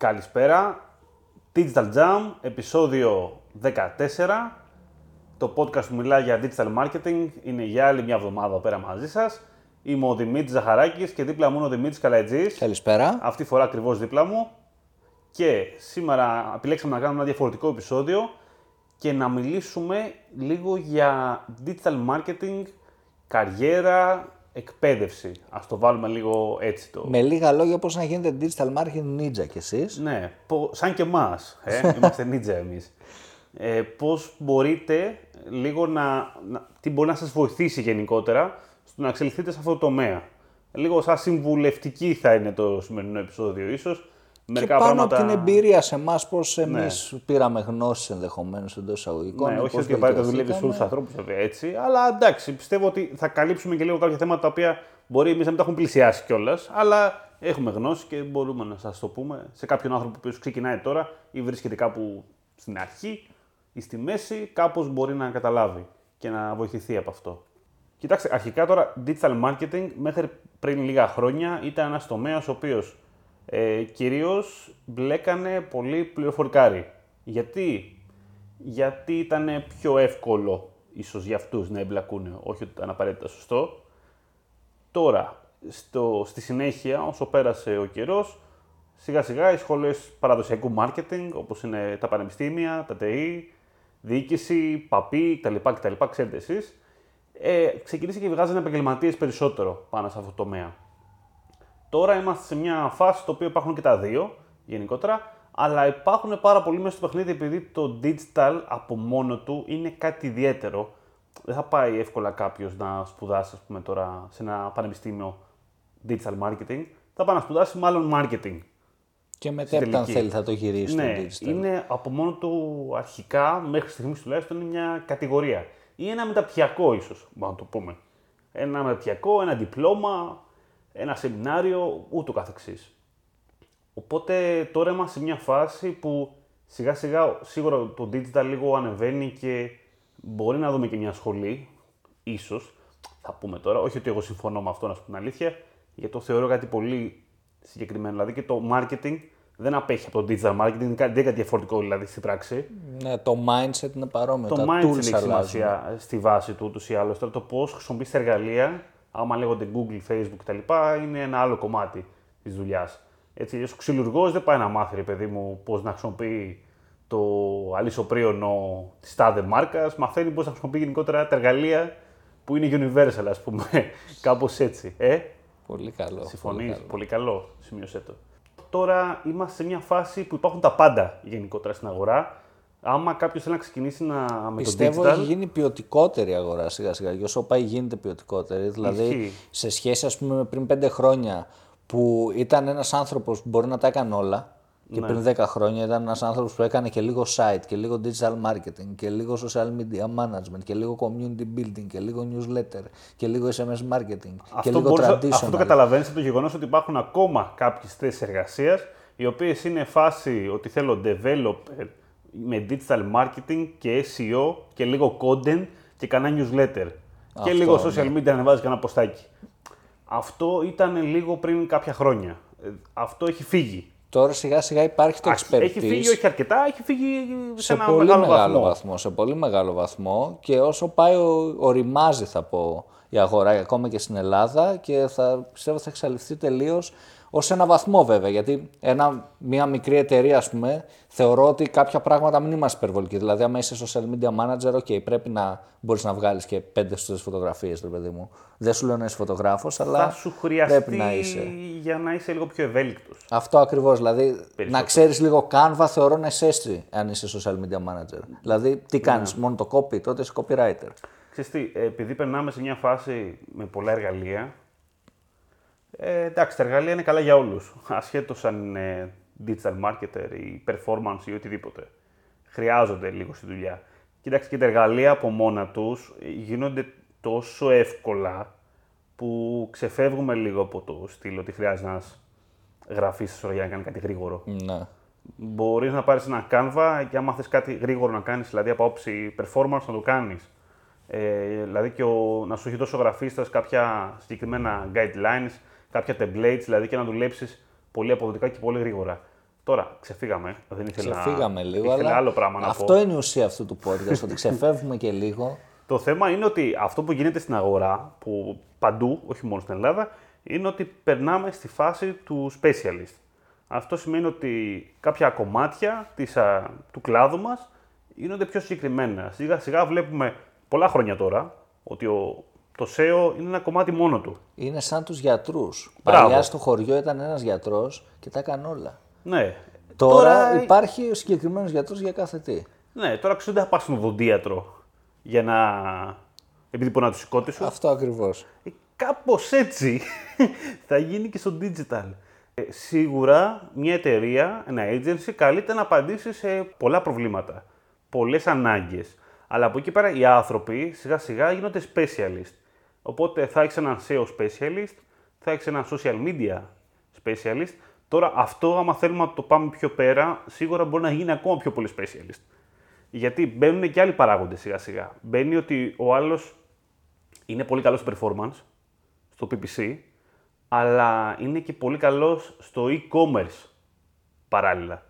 Καλησπέρα. Digital Jam, επεισόδιο 14. Το podcast που μιλάει για digital marketing είναι για άλλη μια εβδομάδα πέρα μαζί σας. Είμαι ο Δημήτρης Ζαχαράκης και δίπλα μου είναι ο Δημήτρης Καλατζής. Καλησπέρα. Αυτή τη φορά ακριβώς δίπλα μου. Και σήμερα επιλέξαμε να κάνουμε ένα διαφορετικό επεισόδιο και να μιλήσουμε λίγο για digital marketing, καριέρα, εκπαίδευση. Ας το βάλουμε λίγο έτσι το... Με λίγα λόγια, πώς να γίνετε digital marketing ninja κι εσείς. Ναι, πο- σαν και εμάς, ε, είμαστε ninja εμείς. Ε, πώς μπορείτε λίγο να, να... Τι μπορεί να σας βοηθήσει γενικότερα στο να εξελιχθείτε σε αυτό το τομέα. Λίγο σαν συμβουλευτική θα είναι το σημερινό επεισόδιο ίσως. Και πάνω από την εμπειρία σε εμάς, πώς εμείς Ναι. πήραμε γνώσει ενδεχομένως εντός εισαγωγικών. Ναι, όχι πώς ότι απαραίτητα δουλεύει σε όλους τους βελτιωθήκαμε. ανθρώπους βέβαια έτσι, αλλά εντάξει, πιστεύω ότι θα καλύψουμε και λίγο κάποια θέματα τα οποία μπορεί εμείς να μην τα έχουμε πλησιάσει κιόλας, αλλά έχουμε γνώση και μπορούμε να σας το πούμε σε κάποιον άνθρωπο που ξεκινάει τώρα ή βρίσκεται κάπου στην αρχή ή στη μέση, κάπως μπορεί να καταλάβει και να βοηθηθεί από αυτό. Κοιτάξτε, αρχικά τώρα digital marketing μέχρι πριν λίγα χρόνια ήταν ένας τομέας ο οποίος ε, κυρίως μπλέκανε πολύ πληροφορικάρι. Γιατί; Γιατί ήταν πιο εύκολο ίσως για αυτούς να εμπλακούν, όχι ότι ήταν απαραίτητα σωστό. Τώρα, στο, στη συνέχεια, όσο πέρασε ο καιρός, σιγά σιγά οι σχολές παραδοσιακού marketing, όπως είναι τα πανεπιστήμια, τα ΤΕΗ, διοίκηση, παπί κτλ. κτλ ξέρετε εσείς, ε, ξεκίνησε και βγάζανε επαγγελματίες περισσότερο πάνω σε αυτό το τομέα. Τώρα είμαστε σε μια φάση στο οποίο υπάρχουν και τα δύο γενικότερα, αλλά υπάρχουν πάρα πολλοί μέσα στο παιχνίδι επειδή το digital από μόνο του είναι κάτι ιδιαίτερο. Δεν θα πάει εύκολα κάποιος να σπουδάσει, ας πούμε, τώρα σε ένα πανεπιστήμιο digital marketing. Θα πάει να σπουδάσει μάλλον marketing. Και μετέπειτα, αν τελική. θέλει, θα το γυρίσει Ναι, στο digital. είναι από μόνο του αρχικά, μέχρι στιγμής τουλάχιστον, είναι μια κατηγορία. Ή ένα μεταπτυχιακό, ίσως, μπορούμε να το πούμε. Ένα μεταπτυχιακό, ένα διπλώμα, ένα σεμινάριο, ούτω καθεξής. Οπότε τώρα είμαστε σε μια φάση που σιγά σιγά σίγουρα το digital λίγο ανεβαίνει και μπορεί να δούμε και μια σχολή, ίσως, θα πούμε τώρα, όχι ότι εγώ συμφωνώ με αυτό να σου πω την αλήθεια, γιατί το θεωρώ κάτι πολύ συγκεκριμένο. Δηλαδή και το marketing δεν απέχει από το digital marketing, είναι κάτι, δεν είναι κάτι διαφορετικό δηλαδή στην πράξη. Ναι, το mindset είναι παρόμοιο. Το τα mindset tools έχει αλλάζουν. σημασία στη βάση του ούτως ή άλλως. Τώρα το πώς χρησιμοποιείς τα εργαλεία, άμα λέγονται Google, Facebook κτλ. είναι ένα άλλο κομμάτι της δουλειάς. Έτσι, αλλιώς ο ξυλουργός δεν πάει να μάθει, ρε παιδί μου, πώς να χρησιμοποιεί το αλυσοπρίωνο της τάδε μάρκας. Μαθαίνει πώς να χρησιμοποιεί γενικότερα τα εργαλεία που είναι universal, ας πούμε. Κάπως έτσι. Ε; Πολύ καλό. πολύ Συμφωνείς. καλό. Πολύ καλό. Σημείωσέ το. Τώρα είμαστε σε μια φάση που υπάρχουν τα πάντα γενικότερα στην αγορά. Άμα κάποιος θέλει να ξεκινήσει να, με Πιστεύω το digital. έχει γίνει ποιοτικότερη η αγορά σιγά σιγά. Και όσο πάει γίνεται ποιοτικότερη. Δηλαδή, Ισχύει. σε σχέση ας πούμε με πριν πέντε χρόνια που ήταν ένας άνθρωπος που μπορεί να τα έκανε όλα Ναι. και πριν 10 χρόνια ήταν ένας άνθρωπος που έκανε και λίγο site και λίγο digital marketing και λίγο social media management και λίγο community building και λίγο newsletter και λίγο SMS marketing και Αυτό, λίγο μπορείς, traditional. αυτό το καταλαβαίνεις από το γεγονός ότι υπάρχουν ακόμα κάποιες θέσεις εργασίας οι οποίες είναι φάση ότι θέλω developer με digital marketing και SEO και λίγο content και κανένα newsletter. και Αυτό, λίγο ναι. social media να βάζει κανένα ποστάκι. Αυτό ήταν λίγο πριν κάποια χρόνια. Ε, Αυτό έχει φύγει. Τώρα σιγά σιγά υπάρχει το Α, expertise. Έχει φύγει, όχι αρκετά, έχει φύγει σε, σε ένα πολύ μεγάλο, μεγάλο, βαθμό. Σε πολύ μεγάλο βαθμό και όσο πάει ο, οριμάζει θα πω η αγορά ακόμα και στην Ελλάδα και θα πιστεύω θα εξαλειφθεί τελείως ως ένα βαθμό βέβαια γιατί ένα, μια μικρή εταιρεία ας πούμε θεωρώ ότι κάποια πράγματα μην είμαστε υπερβολικοί δηλαδή άμα είσαι social media manager ok πρέπει να μπορείς να βγάλεις και πέντε στις φωτογραφίες ρε παιδί μου δεν σου λέω να είσαι φωτογράφος αλλά Θα σου χρειαστεί πρέπει να είσαι για να είσαι λίγο πιο ευέλικτος. αυτό ακριβώς. Δηλαδή, Περισσότερο. να ξέρεις λίγο Canva θεωρώ να είσαι έτσι αν είσαι social media manager. Δηλαδή, τι κάνεις, μόνο το copy, τότε είσαι copywriter. Ξέρεις τι, ε, επειδή περνάμε σε μια φάση με πολλά εργαλεία, ε, εντάξει, τα εργαλεία είναι καλά για όλους, ασχέτως αν είναι digital marketer ή performance ή οτιδήποτε. Χρειάζονται λίγο στη δουλειά. Κοιτάξτε, και τα εργαλεία από μόνα τους γίνονται τόσο εύκολα που ξεφεύγουμε λίγο από το στυλ ότι χρειάζεται να γραφείς για να κάνει κάτι γρήγορο. Ναι. Μπορείς να πάρεις ένα Canva και άμα θες κάτι γρήγορο να κάνεις, δηλαδή από άποψη performance να το κάνεις. Ε, δηλαδή και ο, να σου έχει δώσει ο γραφίστας κάποια συγκεκριμένα guidelines, κάποια templates, δηλαδή και να δουλέψεις πολύ αποδοτικά και πολύ γρήγορα. Τώρα ξεφύγαμε. Δεν ήθελα, Ξεφύγαμε λίγο, ήθελα αλλά άλλο πράγμα να αυτό πω. είναι η ουσία αυτού του podcast, ότι ξεφεύγουμε και λίγο. Το θέμα είναι ότι αυτό που γίνεται στην αγορά, που παντού, όχι μόνο στην Ελλάδα, είναι ότι περνάμε στη φάση του specialist. Αυτό σημαίνει ότι κάποια κομμάτια της, α, του κλάδου μας γίνονται πιο συγκεκριμένα. Σιγά σιγά βλέπουμε πολλά χρόνια τώρα ότι ο, το SEO είναι ένα κομμάτι μόνο του. Είναι σαν τους γιατρούς. Μπράβο. Παλιά στο χωριό ήταν ένας γιατρός και τα έκανε όλα. Ναι. Τώρα, υπάρχει ο συγκεκριμένος γιατρός για κάθε τι. Ναι, τώρα ξέρω δεν θα πας στον οδοντίατρο για να... επειδή πονά το σηκώτη σου. Αυτό ακριβώς. Ε, κάπως έτσι θα γίνει και στο digital. Ε, σίγουρα μια εταιρεία, ένα agency, καλείται να απαντήσει σε πολλά προβλήματα, πολλές ανάγκες. Αλλά από εκεί πέρα οι άνθρωποι σιγά σιγά γίνονται specialist. Οπότε θα έχεις έναν SEO specialist, θα έχεις έναν social media specialist. Τώρα αυτό άμα θέλουμε να το πάμε πιο πέρα, σίγουρα μπορεί να γίνει ακόμα πιο πολύ specialist. Γιατί μπαίνουν και άλλοι παράγοντες σιγά σιγά. Μπαίνει ότι ο άλλος είναι πολύ καλός στο performance, στο PPC, αλλά είναι και πολύ καλός στο e-commerce παράλληλα.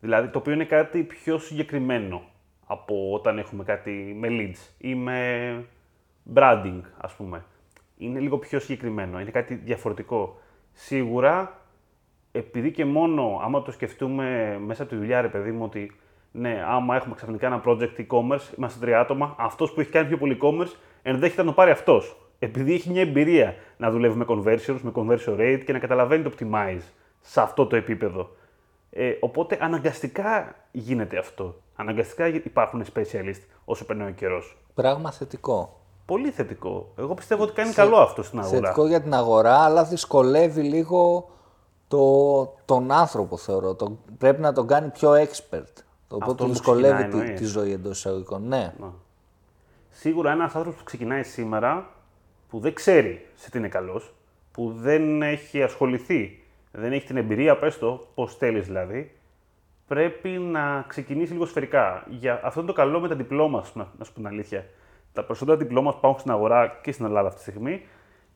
Δηλαδή, το οποίο είναι κάτι πιο συγκεκριμένο από όταν έχουμε κάτι με leads ή με branding, ας πούμε. Είναι λίγο πιο συγκεκριμένο, είναι κάτι διαφορετικό. Σίγουρα, επειδή και μόνο, άμα το σκεφτούμε μέσα από τη δουλειά, ρε παιδί μου, ότι ναι, άμα έχουμε ξαφνικά ένα project e-commerce, είμαστε τρία άτομα, αυτός που έχει κάνει πιο πολύ e-commerce ενδέχεται να το πάρει αυτός. Επειδή έχει μια εμπειρία να δουλεύει με conversions, με conversion rate και να καταλαβαίνει το optimize σε αυτό το επίπεδο. Ε, οπότε αναγκαστικά γίνεται αυτό. Αναγκαστικά υπάρχουν specialist όσο περνάει ο καιρός. Πράγμα θετικό. Πολύ θετικό. Εγώ πιστεύω ότι κάνει καλό αυτό στην αγορά. Θετικό για την αγορά, αλλά δυσκολεύει λίγο το, τον άνθρωπο, θεωρώ. Το, πρέπει να τον κάνει πιο expert. Το οπότε που δυσκολεύει ξεκινάει, τη, εννοείς. τη ζωή εντός εισαγωγικών. Ναι. Σίγουρα ένας άνθρωπος που ξεκινάει σήμερα, που δεν ξέρει σε τι είναι καλός, που δεν έχει ασχοληθεί, δεν έχει την εμπειρία, πες το, πώς θέλεις δηλαδή, πρέπει να ξεκινήσει λίγο σφαιρικά. Για αυτό είναι το καλό με τα διπλώμα, να, να σου πω την αλήθεια. Τα περισσότερα διπλώμας που υπάρχουν στην αγορά και στην Ελλάδα αυτή τη στιγμή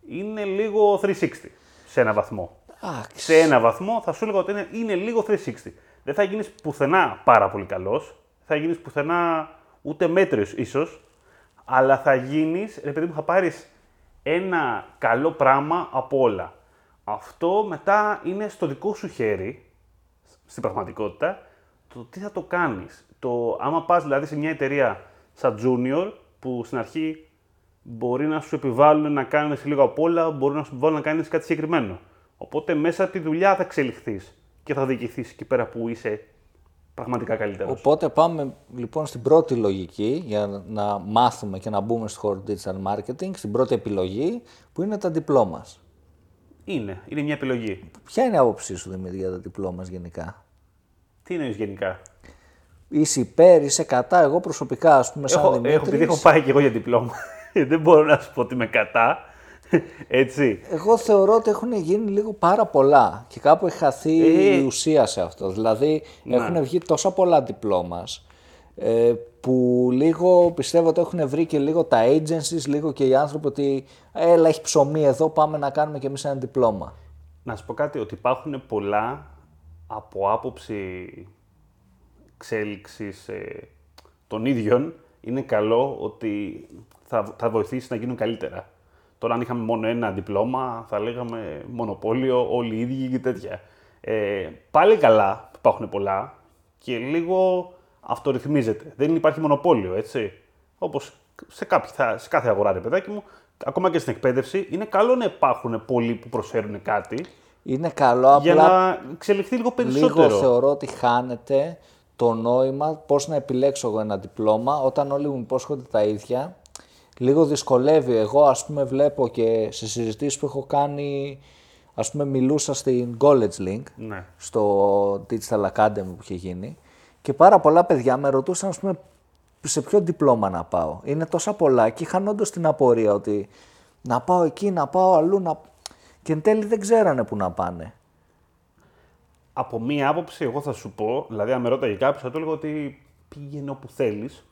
είναι λίγο 360 σε ένα βαθμό. Εντάξει. Σε ένα βαθμό θα σου έλεγα ότι είναι, είναι λίγο 360. Δεν θα γίνεις πουθενά πάρα πολύ καλός, θα γίνεις πουθενά ούτε μέτριος ίσως, αλλά θα γίνεις, ρε παιδί μου, θα πάρεις ένα καλό πράγμα από όλα. Αυτό μετά είναι στο δικό σου χέρι, στην πραγματικότητα, το τι θα το κάνεις. Το, άμα πας δηλαδή σε μια εταιρεία σαν junior, που στην αρχή μπορεί να σου επιβάλλουν να κάνεις λίγο απ' όλα, μπορεί να σου επιβάλλουν να κάνεις κάτι συγκεκριμένο. Οπότε μέσα από τη δουλειά θα εξελιχθείς και θα διοικηθείς εκεί πέρα που είσαι πραγματικά καλύτερος. Οπότε πάμε λοιπόν στην πρώτη λογική για να μάθουμε και να μπούμε στο χώρο digital marketing, στην πρώτη επιλογή που είναι τα διπλώμα. Είναι, είναι μια επιλογή. Ποια είναι η άποψή σου Δημήτρη για τα διπλώμα γενικά; Τι εννοείς γενικά; Είσαι υπέρ, είσαι κατά. Εγώ προσωπικά, ας πούμε, σαν Έχω, Δημήτρης, έχω, επειδή έχω πάει και εγώ για διπλώμα, δεν μπορώ να σου πω ότι είμαι κατά. Έτσι. Εγώ θεωρώ ότι έχουν γίνει λίγο πάρα πολλά και κάπου έχει χαθεί Ε. η ουσία σε αυτό. Δηλαδή Ναι. έχουν βγει τόσα πολλά διπλώμας ε, που λίγο πιστεύω ότι έχουν βρει και λίγο τα agencies, λίγο και οι άνθρωποι ότι έλα έχει ψωμί εδώ, πάμε να κάνουμε κι εμείς ένα διπλώμα. Να σου πω κάτι, ότι υπάρχουν πολλά από άποψη εξέλιξη των ίδιων. Είναι καλό ότι θα, θα βοηθήσεις να γίνουν καλύτερα. Τώρα, αν είχαμε μόνο ένα διπλώμα, θα λέγαμε μονοπόλιο, όλοι οι ίδιοι και τέτοια. Ε, πάλι καλά που υπάρχουν πολλά και λίγο αυτορυθμίζεται. Δεν υπάρχει μονοπόλιο, έτσι. Όπως σε, κάποια- σε κάθε αγορά, ρε παιδάκι μου, ακόμα και στην εκπαίδευση, είναι καλό να υπάρχουν πολλοί που προσφέρουν κάτι Είναι καλό, για απλά να εξελιχθεί λίγο περισσότερο. λίγο θεωρώ ότι χάνεται το νόημα πώς να επιλέξω εγώ ένα διπλώμα όταν όλοι μου υπόσχονται τα ίδια. Λίγο δυσκολεύει. Εγώ ας πούμε βλέπω και σε συζητήσεις που έχω κάνει, ας πούμε μιλούσα στην College Link, Ναι. στο Digital Academy που είχε γίνει και πάρα πολλά παιδιά με ρωτούσαν ας πούμε σε ποιο δίπλωμα να πάω. Είναι τόσα πολλά και είχαν όντως την απορία ότι να πάω εκεί, να πάω αλλού να... και εν τέλει δεν ξέρανε που να πάνε. Από μία άποψη, εγώ θα σου πω, δηλαδή, αν με ρώταγε κάποιος, θα του έλεγα ότι πήγαινε όπου θέλεις.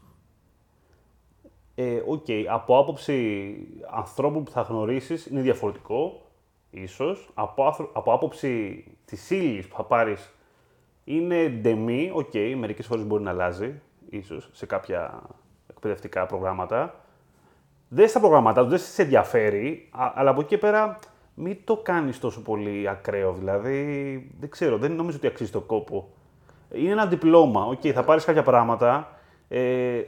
Ε, οκ, από άποψη ανθρώπου που θα γνωρίσεις είναι διαφορετικό, ίσως. Από, άθρο- από άποψη της ύλης που θα πάρεις Είναι ντεμή, ok, okay, μερικές φορές μπορεί να αλλάζει, ίσως, σε κάποια εκπαιδευτικά προγράμματα. Δεν στα προγράμματα, δεν σε ενδιαφέρει, α- αλλά από εκεί και πέρα μην το κάνεις τόσο πολύ ακραίο. Δηλαδή, δεν ξέρω, δεν νομίζω ότι αξίζει το κόπο. Είναι ένα diploma, ok, θα πάρεις κάποια πράγματα. Ε,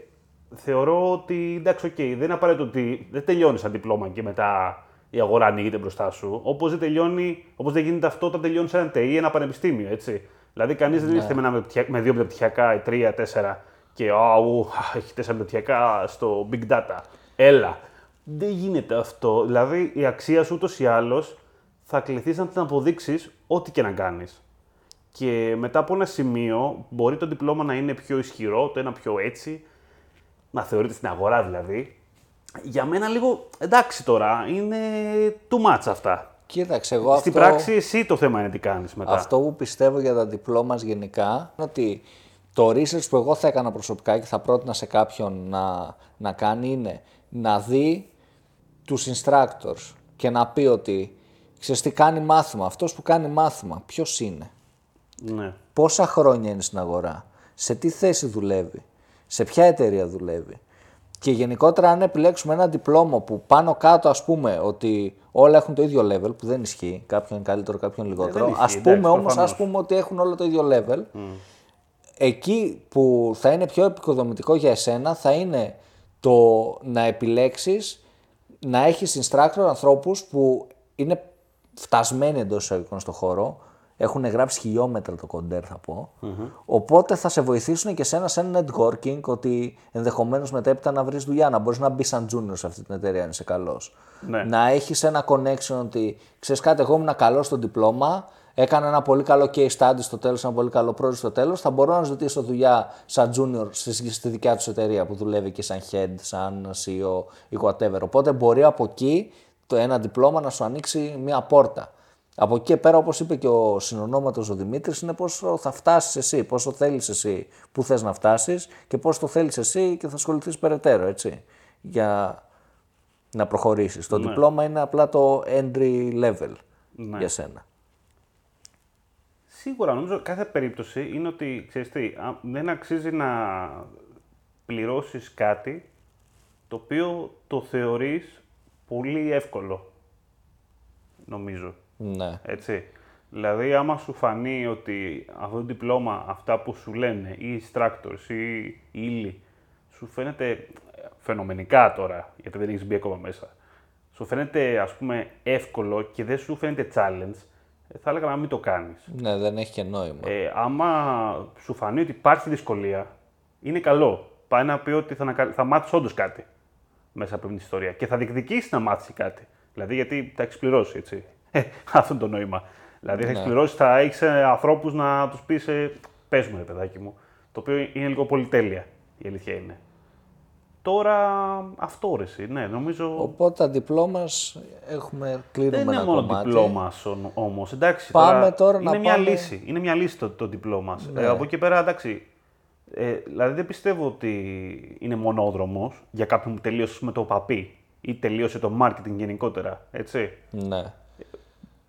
θεωρώ ότι, εντάξει, οκ, δεν είναι απαραίτητο ότι δεν τελειώνει σαν diploma και μετά η αγορά ανοίγεται μπροστά σου. Όπως δεν, τελειώνει, όπως δεν γίνεται αυτό όταν τελειώνει ένα ΤΕΙ ή ένα πανεπιστήμιο, έτσι. Δηλαδή, κανείς δεν ήρθε με, ένα μεταπτυχια- με δύο μεταπτυχιακά ή τρία, τέσσερα και «Αου, έχει τέσσερα μεταπτυχιακά στο big data. Έλα. Δεν γίνεται αυτό. Δηλαδή, η αξία σου ούτως ή άλλως θα κληθείς να την αποδείξεις ό,τι και να κάνεις. Και μετά από ένα σημείο μπορεί το διπλώμα να είναι πιο ισχυρό, το ένα πιο έτσι, να θεωρείται στην αγορά δηλαδή. Για μένα λίγο, εντάξει τώρα, είναι too much αυτά. Κοίταξε, εγώ Στην αυτό, πράξη εσύ το θέμα είναι τι κάνεις μετά. αυτό που πιστεύω για τα διπλώμας γενικά είναι ότι το research που εγώ θα έκανα προσωπικά και θα πρότεινα σε κάποιον να, να κάνει είναι να δει τους instructors και να πει ότι ξέρεις τι κάνει μάθημα, αυτός που κάνει μάθημα, ποιος είναι, Ναι. πόσα χρόνια είναι στην αγορά, σε τι θέση δουλεύει, σε ποια εταιρεία δουλεύει; Και γενικότερα αν επιλέξουμε ένα διπλώμα που πάνω κάτω ας πούμε ότι όλα έχουν το ίδιο level, που δεν ισχύει, κάποιον είναι καλύτερο, κάποιον λιγότερο. Ε, ισχύει, ας πούμε εντάξει, όμως προφανώς. ας πούμε ότι έχουν όλο το ίδιο level. Εκεί που θα είναι πιο επικοδομητικό για εσένα θα είναι το να επιλέξεις να έχεις instructor ανθρώπους που είναι φτασμένοι εντός εισαγωγικών στο χώρο, έχουν γράψει χιλιόμετρα το κοντέρ θα πω, οπότε θα σε βοηθήσουν και σένα σε ένα networking ότι ενδεχομένως μετέπειτα να βρεις δουλειά, να μπορείς να μπεις σαν junior σε αυτή την εταιρεία αν είσαι καλός. Ναι. Να έχεις ένα connection ότι ξέρεις κάτι εγώ ήμουν καλός στο διπλώμα, έκανα ένα πολύ καλό case study στο τέλος, ένα πολύ καλό project στο τέλος, θα μπορώ να ζητήσω δουλειά σαν junior στη, στη δικιά τους εταιρεία που δουλεύει και σαν head, σαν CEO ή whatever. Οπότε μπορεί από εκεί το ένα διπλώμα να σου ανοίξει μια πόρτα. Από εκεί και πέρα, όπως είπε και ο συνονόματος ο Δημήτρης, είναι πόσο θα φτάσεις εσύ, πόσο θέλεις εσύ, που θες να φτάσεις και πώς το θέλεις εσύ και θα ασχοληθείς περαιτέρω, έτσι, για να προχωρήσεις. Το διπλώμα είναι απλά το entry level για σένα. Σίγουρα, νομίζω κάθε περίπτωση είναι ότι, ξέρεις τι, α, δεν αξίζει να πληρώσεις κάτι το οποίο το θεωρείς πολύ εύκολο, νομίζω. Ναι. Έτσι. Δηλαδή, άμα σου φανεί ότι αυτό το διπλώμα, αυτά που σου λένε, ή instructors ή οι ύλη, σου φαίνεται φαινομενικά τώρα, γιατί δεν έχεις μπει ακόμα μέσα, σου φαίνεται ας πούμε εύκολο και δεν σου φαίνεται challenge, ε, θα έλεγα να μην το κάνεις. ναι, δεν έχει και νόημα. Ε, άμα σου φανεί ότι υπάρχει δυσκολία, είναι καλό. Πάει να πει ότι θα, ανακα... θα μάθεις όντως κάτι μέσα από την ιστορία και θα διεκδικήσεις να μάθεις κάτι. Δηλαδή, γιατί τα έχεις πληρώσει, έτσι. Ε, αυτό είναι το νόημα. Δηλαδή, θα έχεις πληρώσει, θα έχεις ανθρώπους να τους πεις, ε, πες μου, ρε παιδάκι μου. Το οποίο είναι λίγο πολυτέλεια, η αλήθεια είναι. Τώρα αυτό ρε, εσύ, ναι, νομίζω. Οπότε τα διπλώμας έχουμε, κλείνουμε Δεν είναι ένα μόνο κομμάτι. διπλώμας όμως. Εντάξει, Πάμε τώρα είναι να μια πάμε- Ναι. λύση. Είναι μια λύση το, το διπλώμας. Ε, από εκεί πέρα, εντάξει. Ε, δηλαδή δεν πιστεύω ότι είναι μονόδρομος για κάποιον που τελείωσε με το παπί ή τελείωσε το marketing γενικότερα. Έτσι. Ναι.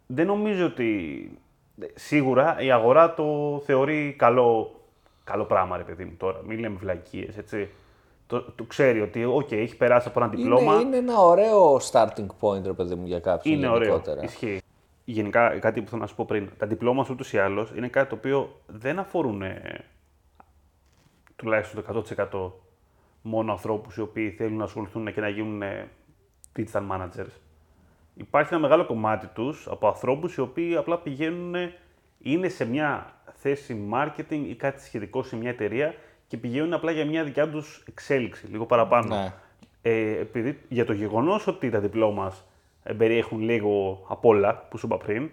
Δεν νομίζω ότι. Σίγουρα η αγορά το θεωρεί καλό, καλό πράγμα, ρε παιδί μου τώρα. Μην λέμε βλακείες, έτσι. Το, το ξέρει ότι, οκ, έχει περάσει από ένα diploma. Είναι, είναι ένα ωραίο starting point, ρε παιδί μου, για κάποιον Είναι ωραίο. γενικότερα. Ισχύει. Γενικά, κάτι που θέλω να σου πω πριν. Τα διπλώματα ούτως ή άλλως είναι κάτι το οποίο δεν αφορούν ε, τουλάχιστον το 100% μόνο ανθρώπους οι οποίοι θέλουν να ασχοληθούν και να γίνουν ε, digital managers. Υπάρχει ένα μεγάλο κομμάτι τους από ανθρώπους οι οποίοι απλά πηγαίνουν, ε, είναι σε μια θέση marketing ή κάτι σχετικό σε μια εταιρεία και πηγαίνουν απλά για μια δικιά τους εξέλιξη, λίγο παραπάνω. Ναι. Ε, επειδή, για το γεγονός ότι τα diplomas ε, περιέχουν λίγο απ' όλα που σου είπα πριν,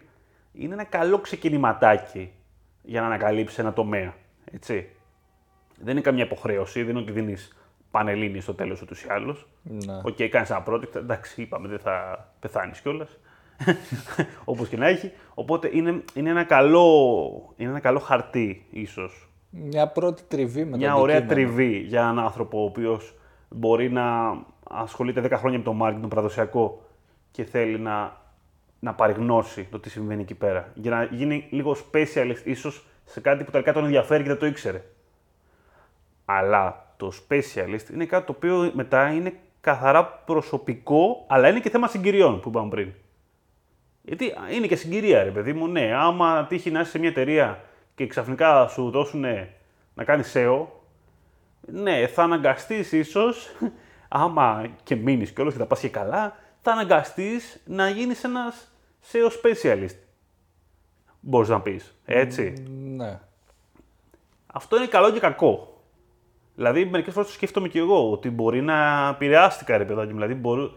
είναι ένα καλό ξεκινηματάκι για να ανακαλύψει ένα τομέα. Έτσι. Δεν είναι καμιά υποχρέωση, δεν είναι ότι δίνεις πανελλήνιες στο τέλος ούτως ή άλλως. Ναι. Οκ, κάνεις ένα project, εντάξει, είπαμε, δεν θα πεθάνεις κιόλας. Όπως και να έχει. Οπότε είναι, είναι, ένα καλό, είναι ένα καλό χαρτί, ίσως. Μια πρώτη τριβή με Μια το ωραία αντικείμενο. τριβή για έναν άνθρωπο ο οποίος μπορεί να ασχολείται 10 χρόνια με το marketing, το παραδοσιακό και θέλει να, να πάρει γνώση το τι συμβαίνει εκεί πέρα. Για να γίνει λίγο specialist, ίσως σε κάτι που τελικά τον ενδιαφέρει και δεν το ήξερε. Αλλά το specialist είναι κάτι το οποίο μετά είναι καθαρά προσωπικό, αλλά είναι και θέμα συγκυριών που είπαμε πριν. Γιατί είναι και συγκυρία, ρε παιδί μου. Ναι, άμα τύχει να είσαι σε μια εταιρεία και ξαφνικά σου δώσουν να κάνεις SEO, ναι, θα αναγκαστείς ίσως, άμα και μείνεις κιόλα και τα πας και καλά, θα αναγκαστείς να γίνεις ένας SEO specialist. Μπορείς να πεις. Έτσι. Ναι. Αυτό είναι καλό και κακό. Δηλαδή, μερικές φορές το σκέφτομαι και εγώ ότι μπορεί να επηρεάστηκα, ρε παιδάκι μου. Δηλαδή, μπορεί...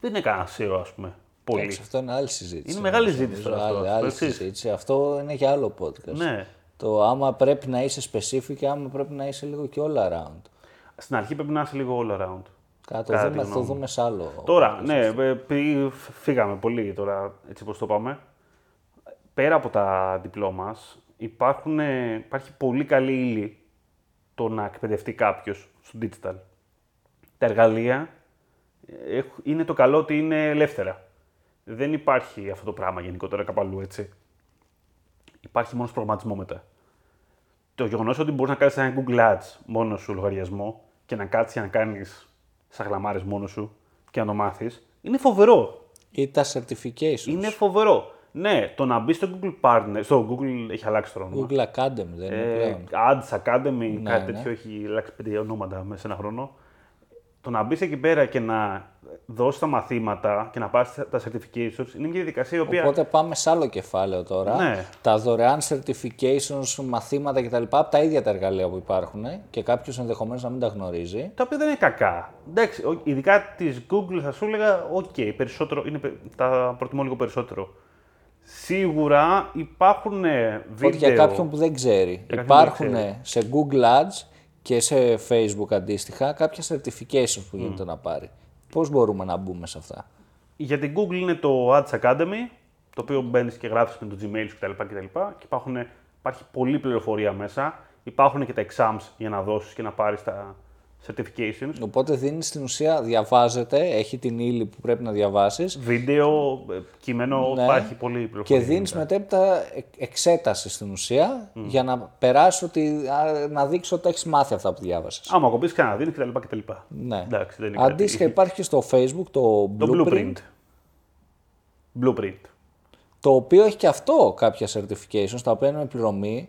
δεν είναι κανένα SEO, ας πούμε. Πολύ. Εντάξει, αυτό είναι άλλη συζήτηση. Είναι μεγάλη συζήτηση Νομίζω, τώρα αυτό, Άλλη, άλλη έτσι. συζήτηση. Αυτό είναι για άλλο podcast. Ναι. Το άμα πρέπει να είσαι specific και άμα πρέπει να είσαι λίγο και all around. Στην αρχή πρέπει να είσαι λίγο all around. Κάτω Κατά τη δούμε, θα γνώμη το μου. δούμε σε άλλο. Τώρα, podcast. ναι, ε, πη- φύγαμε πολύ τώρα, έτσι όπως το πάμε. Πέρα από τα διπλό μας, υπάρχουν, ε, υπάρχει πολύ καλή ύλη το να εκπαιδευτεί κάποιος στο digital. Τα εργαλεία ε, έχ- είναι το καλό ότι είναι ελεύθερα. Δεν υπάρχει αυτό το πράγμα γενικότερα κάπου αλλού, έτσι. Υπάρχει μόνος προγραμματισμός μετά. Το γεγονός ότι μπορείς να κάνεις ένα Google Ads μόνος σου λογαριασμό και να κάτσεις να κάνεις σαγλαμάρε μόνος σου και να το μάθεις, είναι φοβερό. Ή τα certifications. Είναι φοβερό. Ναι, το να μπεις στο Google Partner, στο Google έχει αλλάξει το όνομα. Google Academy δεν είναι Ε, πλέον. Ads Academy, Ναι, κάτι ναι. τέτοιο έχει αλλάξει πέντε ονόματα μέσα σε ένα χρόνο. Το να μπεις εκεί πέρα και να δώσεις τα μαθήματα και να πάρεις τα certifications είναι μια διαδικασία η οποία. Οπότε πάμε σε άλλο κεφάλαιο τώρα. Ναι. Τα δωρεάν certifications, μαθήματα κτλ. από τα ίδια τα εργαλεία που υπάρχουν και κάποιος ενδεχομένως να μην τα γνωρίζει. τα οποία δεν είναι κακά. Εντάξει, ο- ειδικά τη Google θα σου έλεγα, οκ, περισσότερο, είναι, πε- τα προτιμώ λίγο περισσότερο. Σίγουρα υπάρχουν ε, Οπότε βίντεο. για κάποιον που δεν ξέρει, κάποιον που δεν υπάρχουν ξέρει. σε Google Ads και σε Facebook αντίστοιχα κάποια certifications που γίνεται να πάρει. Πώς μπορούμε να μπούμε σε αυτά; Για την Google είναι το Ads Academy, το οποίο μπαίνεις και γράφεις με το Gmail σου κτλ. κτλ. Και υπάρχουν, υπάρχει πολλή πληροφορία μέσα. Υπάρχουν και τα exams για να δώσεις και να πάρεις τα certifications. Οπότε δίνει στην ουσία, διαβάζεται, έχει την ύλη που πρέπει να διαβάσεις Βίντεο, ε, κείμενο, Ναι. υπάρχει πολλή και πληροφορία. δίνεις μετέπειτα ε- εξέταση στην ουσία για να περάσει ότι, α, να δείξει ότι έχεις μάθει αυτά που διάβασες. Άμα κομπήσει ξαναδίνει κτλ. κτλ. Ναι. Εντάξει, δεν είναι κάτι. Αντίστοιχα υπάρχει και στο Facebook το Το Blueprint, blueprint. Blueprint. το οποίο έχει και αυτό κάποια certifications, τα οποία είναι με πληρωμή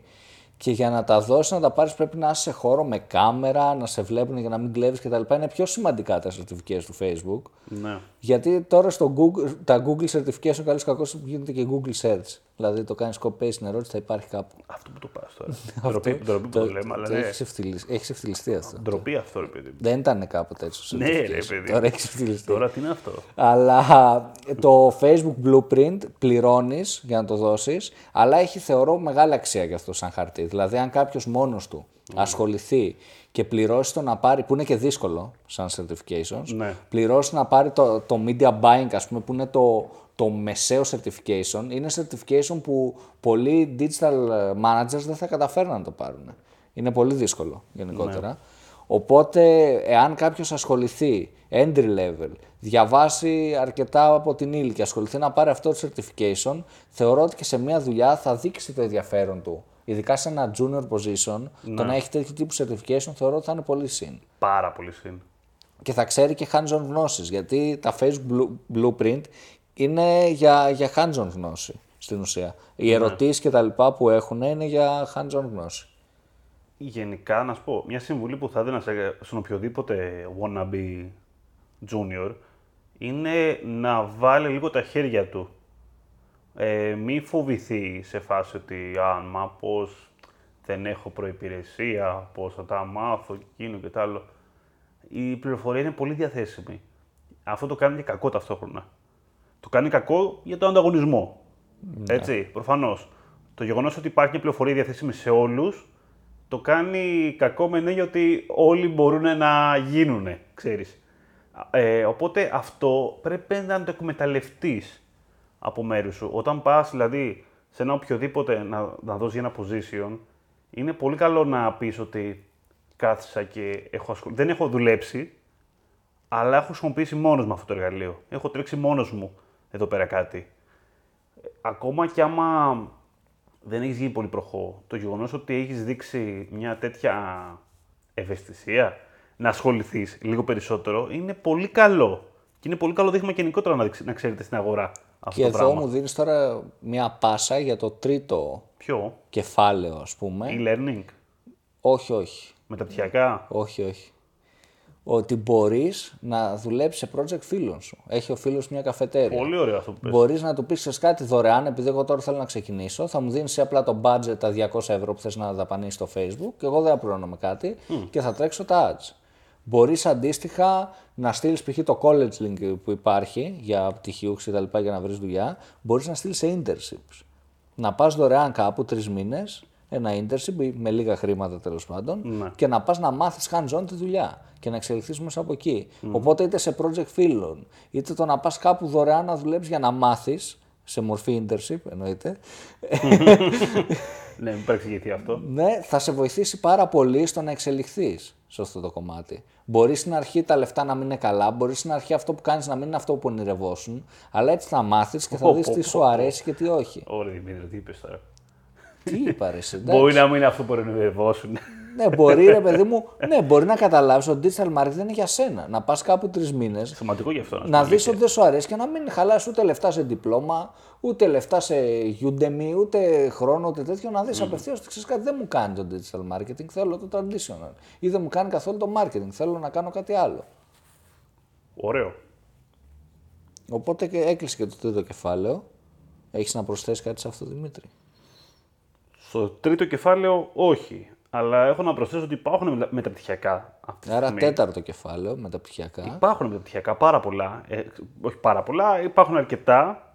και για να τα δώσεις να τα πάρεις πρέπει να είσαι σε χώρο με κάμερα, να σε βλέπουν για να μην κλέβεις κτλ. Είναι πιο σημαντικά τα certifications του Facebook. Ναι. Γιατί τώρα στο Google, τα Google certification καλώς κακώς γίνεται και Google search. Δηλαδή το κάνεις copy paste στην ερώτηση θα υπάρχει κάπου. Αυτό που το πας τώρα. Ντροπή ντροπή που το λέμε, αλλά το ναι. έχεις ευθυλισ- έχεις ευθυλιστεί αυτό. Ντροπή αυτό, ρε παιδί. μου. Δεν ήταν κάποτε έτσι. στο Ναι, ρε certification. παιδί. Τώρα έχεις ευθυλιστεί. Τώρα τι είναι αυτό; Αλλά το Facebook Blueprint πληρώνεις για να το δώσεις, αλλά έχει θεωρώ μεγάλη αξία για αυτό σαν χαρτί. Δηλαδή, αν κάποιος μόνος του ασχοληθεί και πληρώσει το να πάρει, που είναι και δύσκολο σαν certifications, Ναι. πληρώσει να πάρει το, το media buying, ας πούμε, που είναι το, το μεσαίο certification, είναι certification που πολλοί digital managers δεν θα καταφέρουν να το πάρουν. Είναι πολύ δύσκολο γενικότερα. Οπότε, εάν κάποιος ασχοληθεί entry level, διαβάσει αρκετά από την ύλη και ασχοληθεί να πάρει αυτό το certification, θεωρώ ότι και σε μια δουλειά θα δείξει το ενδιαφέρον του. Ειδικά σε ένα junior position, το να έχει τέτοιου τύπου certification θεωρώ ότι θα είναι πολύ συν. Πάρα πολύ συν. Και θα ξέρει και hands-on γνώσεις, γιατί τα Facebook Blue- Blueprint είναι για, για hands-on γνώση στην ουσία. Οι ερωτήσεις και τα λοιπά που έχουν είναι για hands-on γνώση. Γενικά, να σου πω, μια συμβουλή που θα έδινα σε- στον οποιοδήποτε wannabe junior είναι να βάλει λίγο τα χέρια του. Ε, μη φοβηθεί σε φάση ότι αν μα πώς δεν έχω προϋπηρεσία, πώς θα τα μάθω και εκείνο και τ' άλλο. Η πληροφορία είναι πολύ διαθέσιμη. Αυτό το κάνει και κακό ταυτόχρονα. Το κάνει κακό για τον ανταγωνισμό. Έτσι, προφανώς. Το γεγονός ότι υπάρχει μια πληροφορία διαθέσιμη σε όλους το κάνει κακό με ενέργεια ότι όλοι μπορούν να γίνουν, ξέρεις. Ε, οπότε αυτό πρέπει να το εκμεταλλευτείς από μέρους σου. Όταν πας δηλαδή σε ένα οποιοδήποτε να, να δώσεις ένα position, είναι πολύ καλό να πεις ότι κάθισα και έχω ασχολ... δεν έχω δουλέψει, αλλά έχω χρησιμοποιήσει μόνος μου αυτό το εργαλείο. Έχω τρέξει μόνος μου εδώ πέρα κάτι. Ε, Ακόμα και άμα δεν έχεις γίνει πολύ προχώ. Το γεγονός ότι έχεις δείξει μια τέτοια ευαισθησία να ασχοληθείς λίγο περισσότερο είναι πολύ καλό. Και είναι πολύ καλό δείγμα γενικότερα να, δείξει- να ξέρετε στην αγορά αυτό Και το εδώ πράγμα. μου δίνεις τώρα μια πάσα για το τρίτο Ποιο, κεφάλαιο, ας πούμε. e-learning, Όχι, όχι. μεταπτυχιακά. Όχι, όχι. Ότι μπορείς να δουλέψεις σε project φίλων σου. Έχει ο φίλος μια καφετέρια. Πολύ ωραίο αυτό που πες. Μπορείς να του πεις κάτι δωρεάν, επειδή εγώ τώρα θέλω να ξεκινήσω. Θα μου δίνεις απλά το budget τα 200 ευρώ που θες να δαπανίσεις στο Facebook και εγώ δεν θα πληρώνω κάτι και θα τρέξω τα ads. Μπορείς αντίστοιχα να στείλεις π.χ. το college link που υπάρχει για πτυχιούχους και τα λοιπά για να βρεις δουλειά. Μπορείς να στείλεις σε internships. Να πας δωρεάν κάπου τρεις μήνες, ένα internship ή με λίγα χρήματα τέλος πάντων, Ναι. και να πας να μάθεις hands-on τη δουλειά και να εξελιχθείς μέσα από εκεί. Οπότε είτε σε project φίλων, είτε το να πας κάπου δωρεάν να δουλέψεις για να μάθεις, σε μορφή internship εννοείται, Ναι, μην παρεξηγηθεί αυτό. ναι, θα σε βοηθήσει πάρα πολύ στο να εξελιχθείς σε αυτό το κομμάτι. Μπορεί στην αρχή τα λεφτά να μην είναι καλά, μπορεί στην αρχή αυτό που κάνεις να μην είναι αυτό που ονειρευόσουν, αλλά έτσι θα μάθεις και θα Πω, δεις πω, τι πω, σου αρέσει και τι όχι. Ωραία, Δημήτρη, τι είπες τώρα; τι είπα, ρε, εσύ, εντάξει. Μπορεί να μην είναι αυτό που ρενευόσουν. Ναι, μπορεί ρε παιδί μου, ναι, μπορεί να καταλάβεις ότι το digital marketing είναι για σένα. Να πας κάπου τρεις μήνες, Σημαντικό γι' αυτό. να σου δεις πω ότι δεν σου αρέσει και να μην χαλάσει ούτε λεφτά σε διπλώμα, ούτε λεφτά σε Udemy, ούτε χρόνο, ούτε τέτοιο. Να δεις απευθείας ότι ξέρεις κάτι δεν μου κάνει το digital marketing, θέλω το traditional. Ή δεν μου κάνει καθόλου το marketing, θέλω να κάνω κάτι άλλο. Ωραίο. Οπότε και έκλεισε και το τρίτο κεφάλαιο. Έχεις να προσθέσεις κάτι σε αυτό, Δημήτρη; Στο τρίτο κεφάλαιο, όχι. Αλλά έχω να προσθέσω ότι υπάρχουν μετα- μεταπτυχιακά αυτή τη Άρα στιγμή. τέταρτο κεφάλαιο μεταπτυχιακά. Υπάρχουν μεταπτυχιακά πάρα πολλά. Ε, όχι πάρα πολλά, υπάρχουν αρκετά.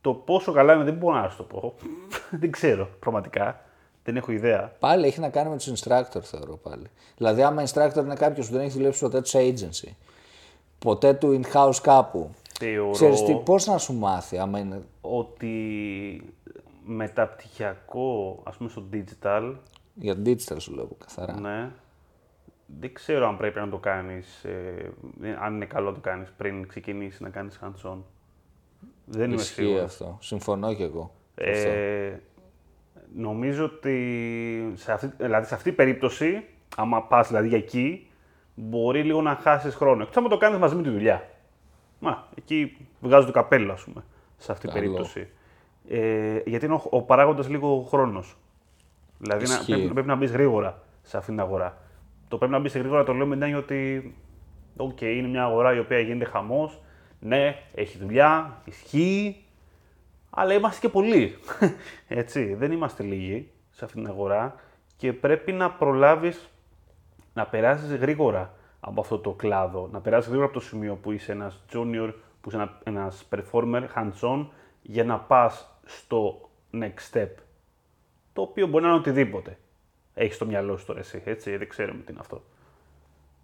Το πόσο καλά είναι δεν μπορώ να σου το πω. δεν ξέρω πραγματικά. Δεν έχω ιδέα. Πάλι έχει να κάνει με τους instructor, θεωρώ πάλι. Δηλαδή, άμα instructor είναι κάποιος που δεν έχει δουλέψει ποτέ τους σε agency, ποτέ του in-house κάπου. Θεωρώ Ξέρεις τι, πώς να σου μάθει, άμα είναι. ότι μεταπτυχιακό, ας πούμε στο digital, Για digital σου λέω καθαρά. ναι, δεν ξέρω αν πρέπει να το κάνεις, ε, αν είναι καλό να το κάνεις πριν ξεκινήσει να κάνεις hands-on. Δεν είμαι Ισχύει σίγουρος. αυτό. Συμφωνώ κι εγώ. Ε, νομίζω ότι σε αυτή, δηλαδή σε αυτή την περίπτωση, άμα πας δηλαδή για εκεί, μπορεί λίγο να χάσεις χρόνο. Εκτός αν το κάνεις μαζί με τη δουλειά. Μα, εκεί βγάζω το καπέλο, ας πούμε, σε αυτή την Καλό. περίπτωση. Ε, γιατί είναι ο, ο παράγοντας λίγο χρόνος. Δηλαδή να, Ισχύει. πρέπει, πρέπει να μπεις γρήγορα σε αυτήν την αγορά. Το πρέπει να μπεις γρήγορα το λέω με την έννοια ότι οκ, είναι μια αγορά η οποία γίνεται χαμός. Ναι, έχει δουλειά, ισχύει, αλλά είμαστε και πολλοί. Έτσι, δεν είμαστε λίγοι σε αυτήν την αγορά και πρέπει να προλάβεις να περάσεις γρήγορα από αυτό το κλάδο, να περάσεις γρήγορα από το σημείο που είσαι ένας junior, που είσαι ένα, ένας performer hands-on, για να πας στο next step, το οποίο μπορεί να είναι οτιδήποτε. Έχεις στο μυαλό σου τώρα εσύ, έτσι, δεν ξέρουμε τι είναι αυτό.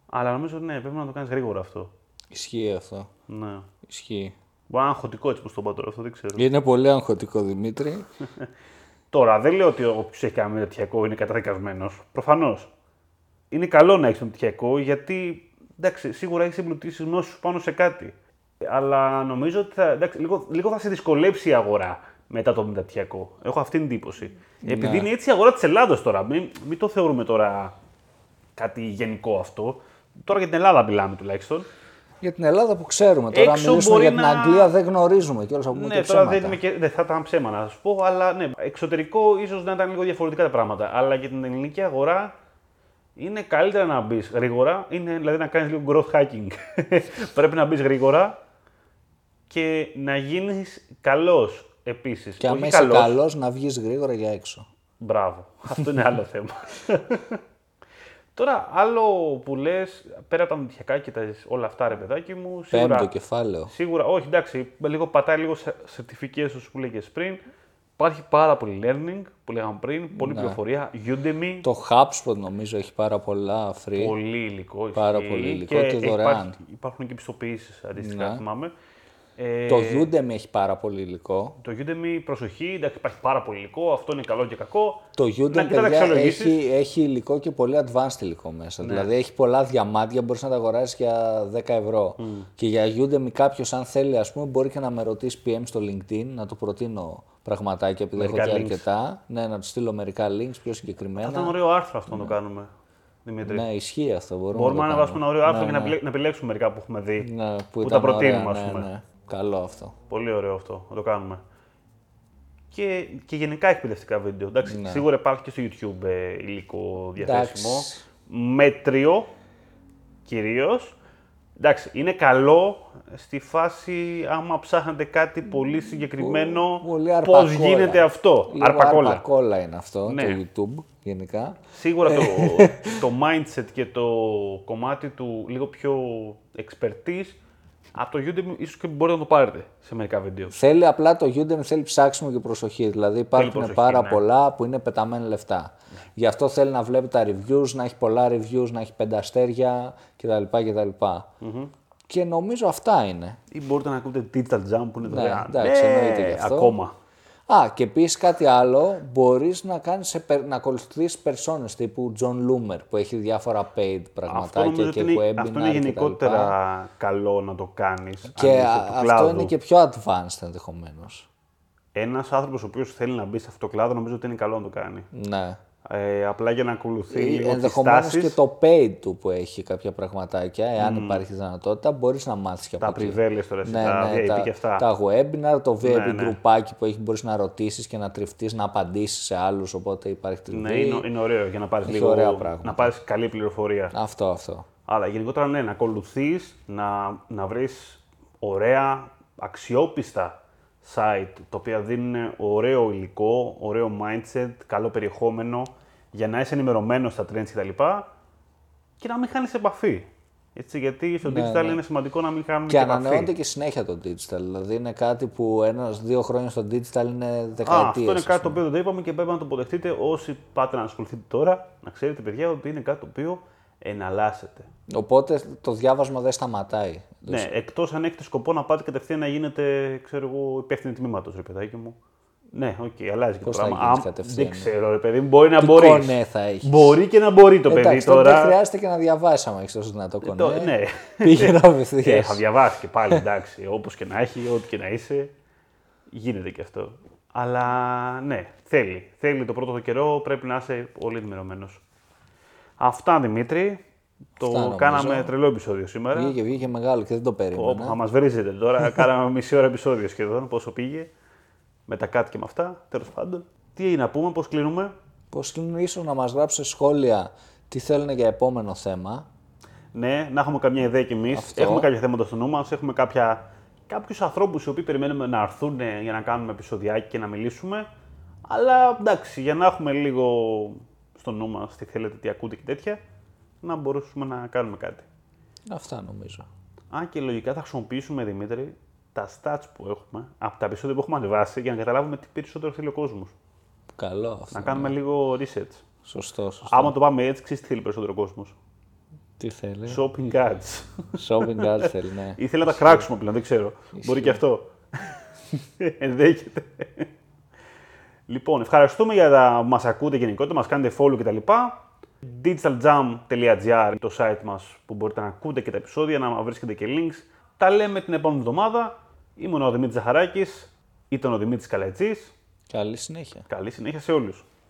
Αλλά νομίζω ότι ναι, πρέπει να το κάνεις γρήγορα αυτό. Ισχύει αυτό. Ναι. Ισχύει. Μπορεί να είναι αγχωτικό έτσι που στο είπα τώρα, αυτό δεν ξέρω. Είναι πολύ αγχωτικό, Δημήτρη. Τώρα, δεν λέω ότι όποιος έχει κάνει μεταπτυχιακό είναι καταδικασμένος. Προφανώς. Είναι καλό να έχεις μεταπτυχιακό γιατί εντάξει, σίγουρα έχεις εμπλουτίσεις γνώσει σου πάνω σε κάτι. Αλλά νομίζω ότι θα, εντάξει, λίγο, λίγο θα σε δυσκολέψει η αγορά μετά το μεταπτυχιακό. Έχω αυτή την εντύπωση. Επειδή είναι έτσι η αγορά της Ελλάδα τώρα. Μην, μην το θεωρούμε τώρα κάτι γενικό αυτό. Τώρα για την Ελλάδα μιλάμε τουλάχιστον. Για την Ελλάδα που ξέρουμε. Τώρα Έξω μιλήσουμε μπορεί για την να- Αγγλία δεν γνωρίζουμε και όλα θα πούμε Ναι, και τώρα ψέματα. δεν, είμαι και, δεν θα ήταν ψέμα να σα πω, αλλά ναι, εξωτερικό ίσως να ήταν λίγο διαφορετικά τα πράγματα. Αλλά για την ελληνική αγορά είναι καλύτερα να μπεις γρήγορα, είναι, δηλαδή να κάνεις λίγο growth hacking. Πρέπει να μπεις γρήγορα και να γίνεις καλός επίσης. Και άμα είσαι καλός να βγεις γρήγορα για έξω. Μπράβο. Αυτό είναι άλλο θέμα. Τώρα, άλλο που λες, πέρα από τα μετυχιακά και τα, όλα αυτά, ρε παιδάκι μου, σίγουρα. Πέμπτο κεφάλαιο. Σίγουρα, όχι, εντάξει, λίγο πατάει λίγο σε- certifications που λέγες πριν. Υπάρχει πάρα πολύ learning που λέγαμε πριν, πολλή πληροφορία. Udemy, Ναι. Το HubSpot νομίζω έχει πάρα πολλά free. πολύ υλικό. Πάρα ισχύει. πολύ υλικό και υπάρχει- δωρεάν. υπάρχουν και πιστοποιήσεις αντίστοιχα, Ναι. θυμάμαι. Ε, Το Udemy έχει πάρα πολύ υλικό. το Udemy, προσοχή, εντάξει, υπάρχει πάρα πολύ υλικό, αυτό είναι καλό και κακό. Το Να Udemy, κοιτάς παιδιά, αξιολογήσεις. έχει, έχει υλικό και πολύ advanced υλικό μέσα. Ναι. Δηλαδή έχει πολλά διαμάντια, μπορείς να τα αγοράσεις για 10 ευρώ. Και για Udemy κάποιος αν θέλει, ας πούμε, μπορεί και να με ρωτήσει PM στο LinkedIn, να του προτείνω πραγματάκια επειδή έχω Μερικά και links. αρκετά. Ναι, να τους στείλω μερικά links πιο Θα συγκεκριμένα. ήταν ωραίο άρθρο αυτό να το κάνουμε. Δημήτρη. Ναι, ισχύει αυτό. Μπορούμε, Μπορούμε να να το ανεβάσουμε ένα ωραίο κάνουμε. άρθρο Ναι, και να ναι. επιλέ- να επιλέξουμε μερικά που έχουμε δει. Ναι, που, που ήταν τα προτείνουμε, ωραία, ας πούμε. Ναι, ναι. Καλό αυτό. Πολύ ωραίο αυτό. Να το κάνουμε. Και, και γενικά εκπαιδευτικά βίντεο. Εντάξει, Ναι. Σίγουρα υπάρχει και στο YouTube ε, υλικό διαθέσιμο. Εντάξει. Μέτριο κυρίως. Εντάξει, είναι καλό στη φάση άμα ψάχνετε κάτι πολύ συγκεκριμένο Πολύ πώς αρπακόλα. γίνεται αυτό. Λίγο αρπακόλα. αρπακόλα είναι αυτό Ναι. το YouTube γενικά. Σίγουρα το, το mindset και το κομμάτι του λίγο πιο expertise από το YouTube ίσως και μπορείτε να το πάρετε σε μερικά βίντεο. Θέλει απλά το Udemy θέλει ψάξιμο και προσοχή. Δηλαδή υπάρχουν προσοχή, πάρα ναι. πολλά που είναι πεταμένα λεφτά. Γι' αυτό θέλει να βλέπει τα reviews, να έχει πολλά reviews, να έχει πέντε αστέρια κτλ. κτλ. Και νομίζω αυτά είναι. Ή μπορείτε να ακούτε Digital Jump που είναι δωρεάν. εντάξει, Ναι, εννοείται γι' αυτό. Ακόμα. Α, και επίση κάτι άλλο, μπορείς να, κάνεις, σε πε- να ακολουθήσει περσόνες τύπου John Loomer που έχει διάφορα paid Αυτό πραγματάκια νομίζω και ότι είναι, webinar αυτό είναι κτλ. γενικότερα καλό να το κάνεις. Και αν είσαι α- του αυτό κλάδου. είναι και πιο advanced ενδεχομένως. Ένας άνθρωπος ο οποίος θέλει να μπει σε αυτό το κλάδο νομίζω ότι είναι καλό να το κάνει. Ναι. Ε, απλά για να ακολουθεί λίγο τις Ενδεχομένως τάσεις, και το paid του που έχει κάποια πραγματάκια, εάν υπάρχει δυνατότητα, μπορείς να μάθεις και τα από εκεί. πριβέλες τώρα, Ναι, τα ναι, VIP τα, και αυτά. τα webinar, το VIP Ναι, ναι. γκρουπάκι που έχει, μπορείς να ρωτήσεις και να τριφτείς, να απαντήσεις σε άλλους. Οπότε υπάρχει τριβή. Ναι, είναι, είναι ωραίο για να πάρεις Έχει λίγο, ωραία πράγματα. να πάρεις καλή πληροφορία. Αυτό, αυτό. Αλλά γενικότερα ναι, να ακολουθείς, να, να βρεις ωραία, αξιόπιστα site τα οποία δίνουν ωραίο υλικό, ωραίο mindset, καλό περιεχόμενο για να είσαι ενημερωμένος στα trends κτλ. Και να μην χάνεις επαφή. Έτσι, γιατί στο Ναι, digital ναι. είναι σημαντικό να μην χάνουμε Και και επαφή. ανανεώνεται και συνέχεια το digital. Δηλαδή είναι κάτι που ένα-δύο χρόνια στο digital είναι Α, δεκαετίες. αυτό είναι κάτι το οποίο δεν το είπαμε και πρέπει να το αποδεχτείτε όσοι πάτε να ασχοληθείτε τώρα. Να ξέρετε, παιδιά, ότι είναι κάτι το οποίο εναλλάσσεται. Οπότε το διάβασμα δεν σταματάει. Ναι, εκτός αν έχετε σκοπό να πάτε κατευθείαν να γίνετε, ξέρω εγώ, υπεύθυνοι τμήματος, ρε παιδάκι μου. Ναι, οκ, αλλάζει και το Πώς θα πράγμα. γίνεις Α, κατευθείαν, δεν ναι. ξέρω, ρε παιδί, μου, μπορεί να Τι μπορεί. κονέ θα έχεις. Μπορεί και να μπορεί το παιδί Εντάξει, τότε τώρα. δεν χρειάζεται και να διαβάσεις άμα έχεις τόσο δυνατό κονέ. Το- ναι. Πήγαινε Ε, απευθείας. θα διαβάσεις και πάλι, εντάξει. Όπως και να έχει, ό,τι και να είσαι, γίνεται και αυτό. Αλλά ναι, θέλει. Θέλει το πρώτο καιρό, πρέπει να είσαι πολύ ενημερωμένος. Αυτά Δημήτρη. Το Αυτά, νομίζω. κάναμε τρελό επεισόδιο σήμερα. Βγήκε, βγήκε μεγάλο και δεν το Όπου περίμενα. θα μας βρίζετε τώρα. Κάναμε μισή ώρα επεισόδιο σχεδόν, πόσο πήγε. Με τα κάτι και με αυτά, τέλος πάντων. Τι έχει να πούμε, πώς κλείνουμε; Πώς κλείνουν ίσως να μας γράψουν σε σχόλια τι θέλουν για επόμενο θέμα. Ναι, να έχουμε καμιά ιδέα κι εμείς. Αυτό. Έχουμε κάποια θέματα στο νου μας. Έχουμε κάποια... κάποιους ανθρώπους οι οποίοι περιμένουμε να έρθουν ε, για να κάνουμε επεισοδιάκι και να μιλήσουμε. Αλλά εντάξει, για να έχουμε λίγο στο νου μα τι θέλετε, τι ακούτε και τέτοια, να μπορούσαμε να κάνουμε κάτι. Αυτά νομίζω. Αν και λογικά θα χρησιμοποιήσουμε, Δημήτρη, τα stats που έχουμε από τα επεισόδια που έχουμε ανεβάσει για να καταλάβουμε τι περισσότερο θέλει ο κόσμος. Καλό αυτό. Να κάνουμε λίγο research. Σωστό, σωστό. Άμα το πάμε έτσι, ξέρεις τι θέλει περισσότερο ο κόσμος. Τι θέλει; Shopping ads. Shopping ads θέλει, ναι. Ή θέλει να τα κράξουμε πλέον, δεν ξέρω. Μπορεί και αυτό. Ενδέχεται. Λοιπόν, ευχαριστούμε για να μας ακούτε γενικότερα, μας κάνετε follow κτλ. digitaljam.gr είναι το site μας που μπορείτε να ακούτε και τα επεισόδια, να βρίσκετε και links. Τα λέμε την επόμενη εβδομάδα. Ήμουν ο Δημήτρης Ζαχαράκης, ήταν ο Δημήτρης Καλατζής. Καλή συνέχεια. Καλή συνέχεια σε όλους.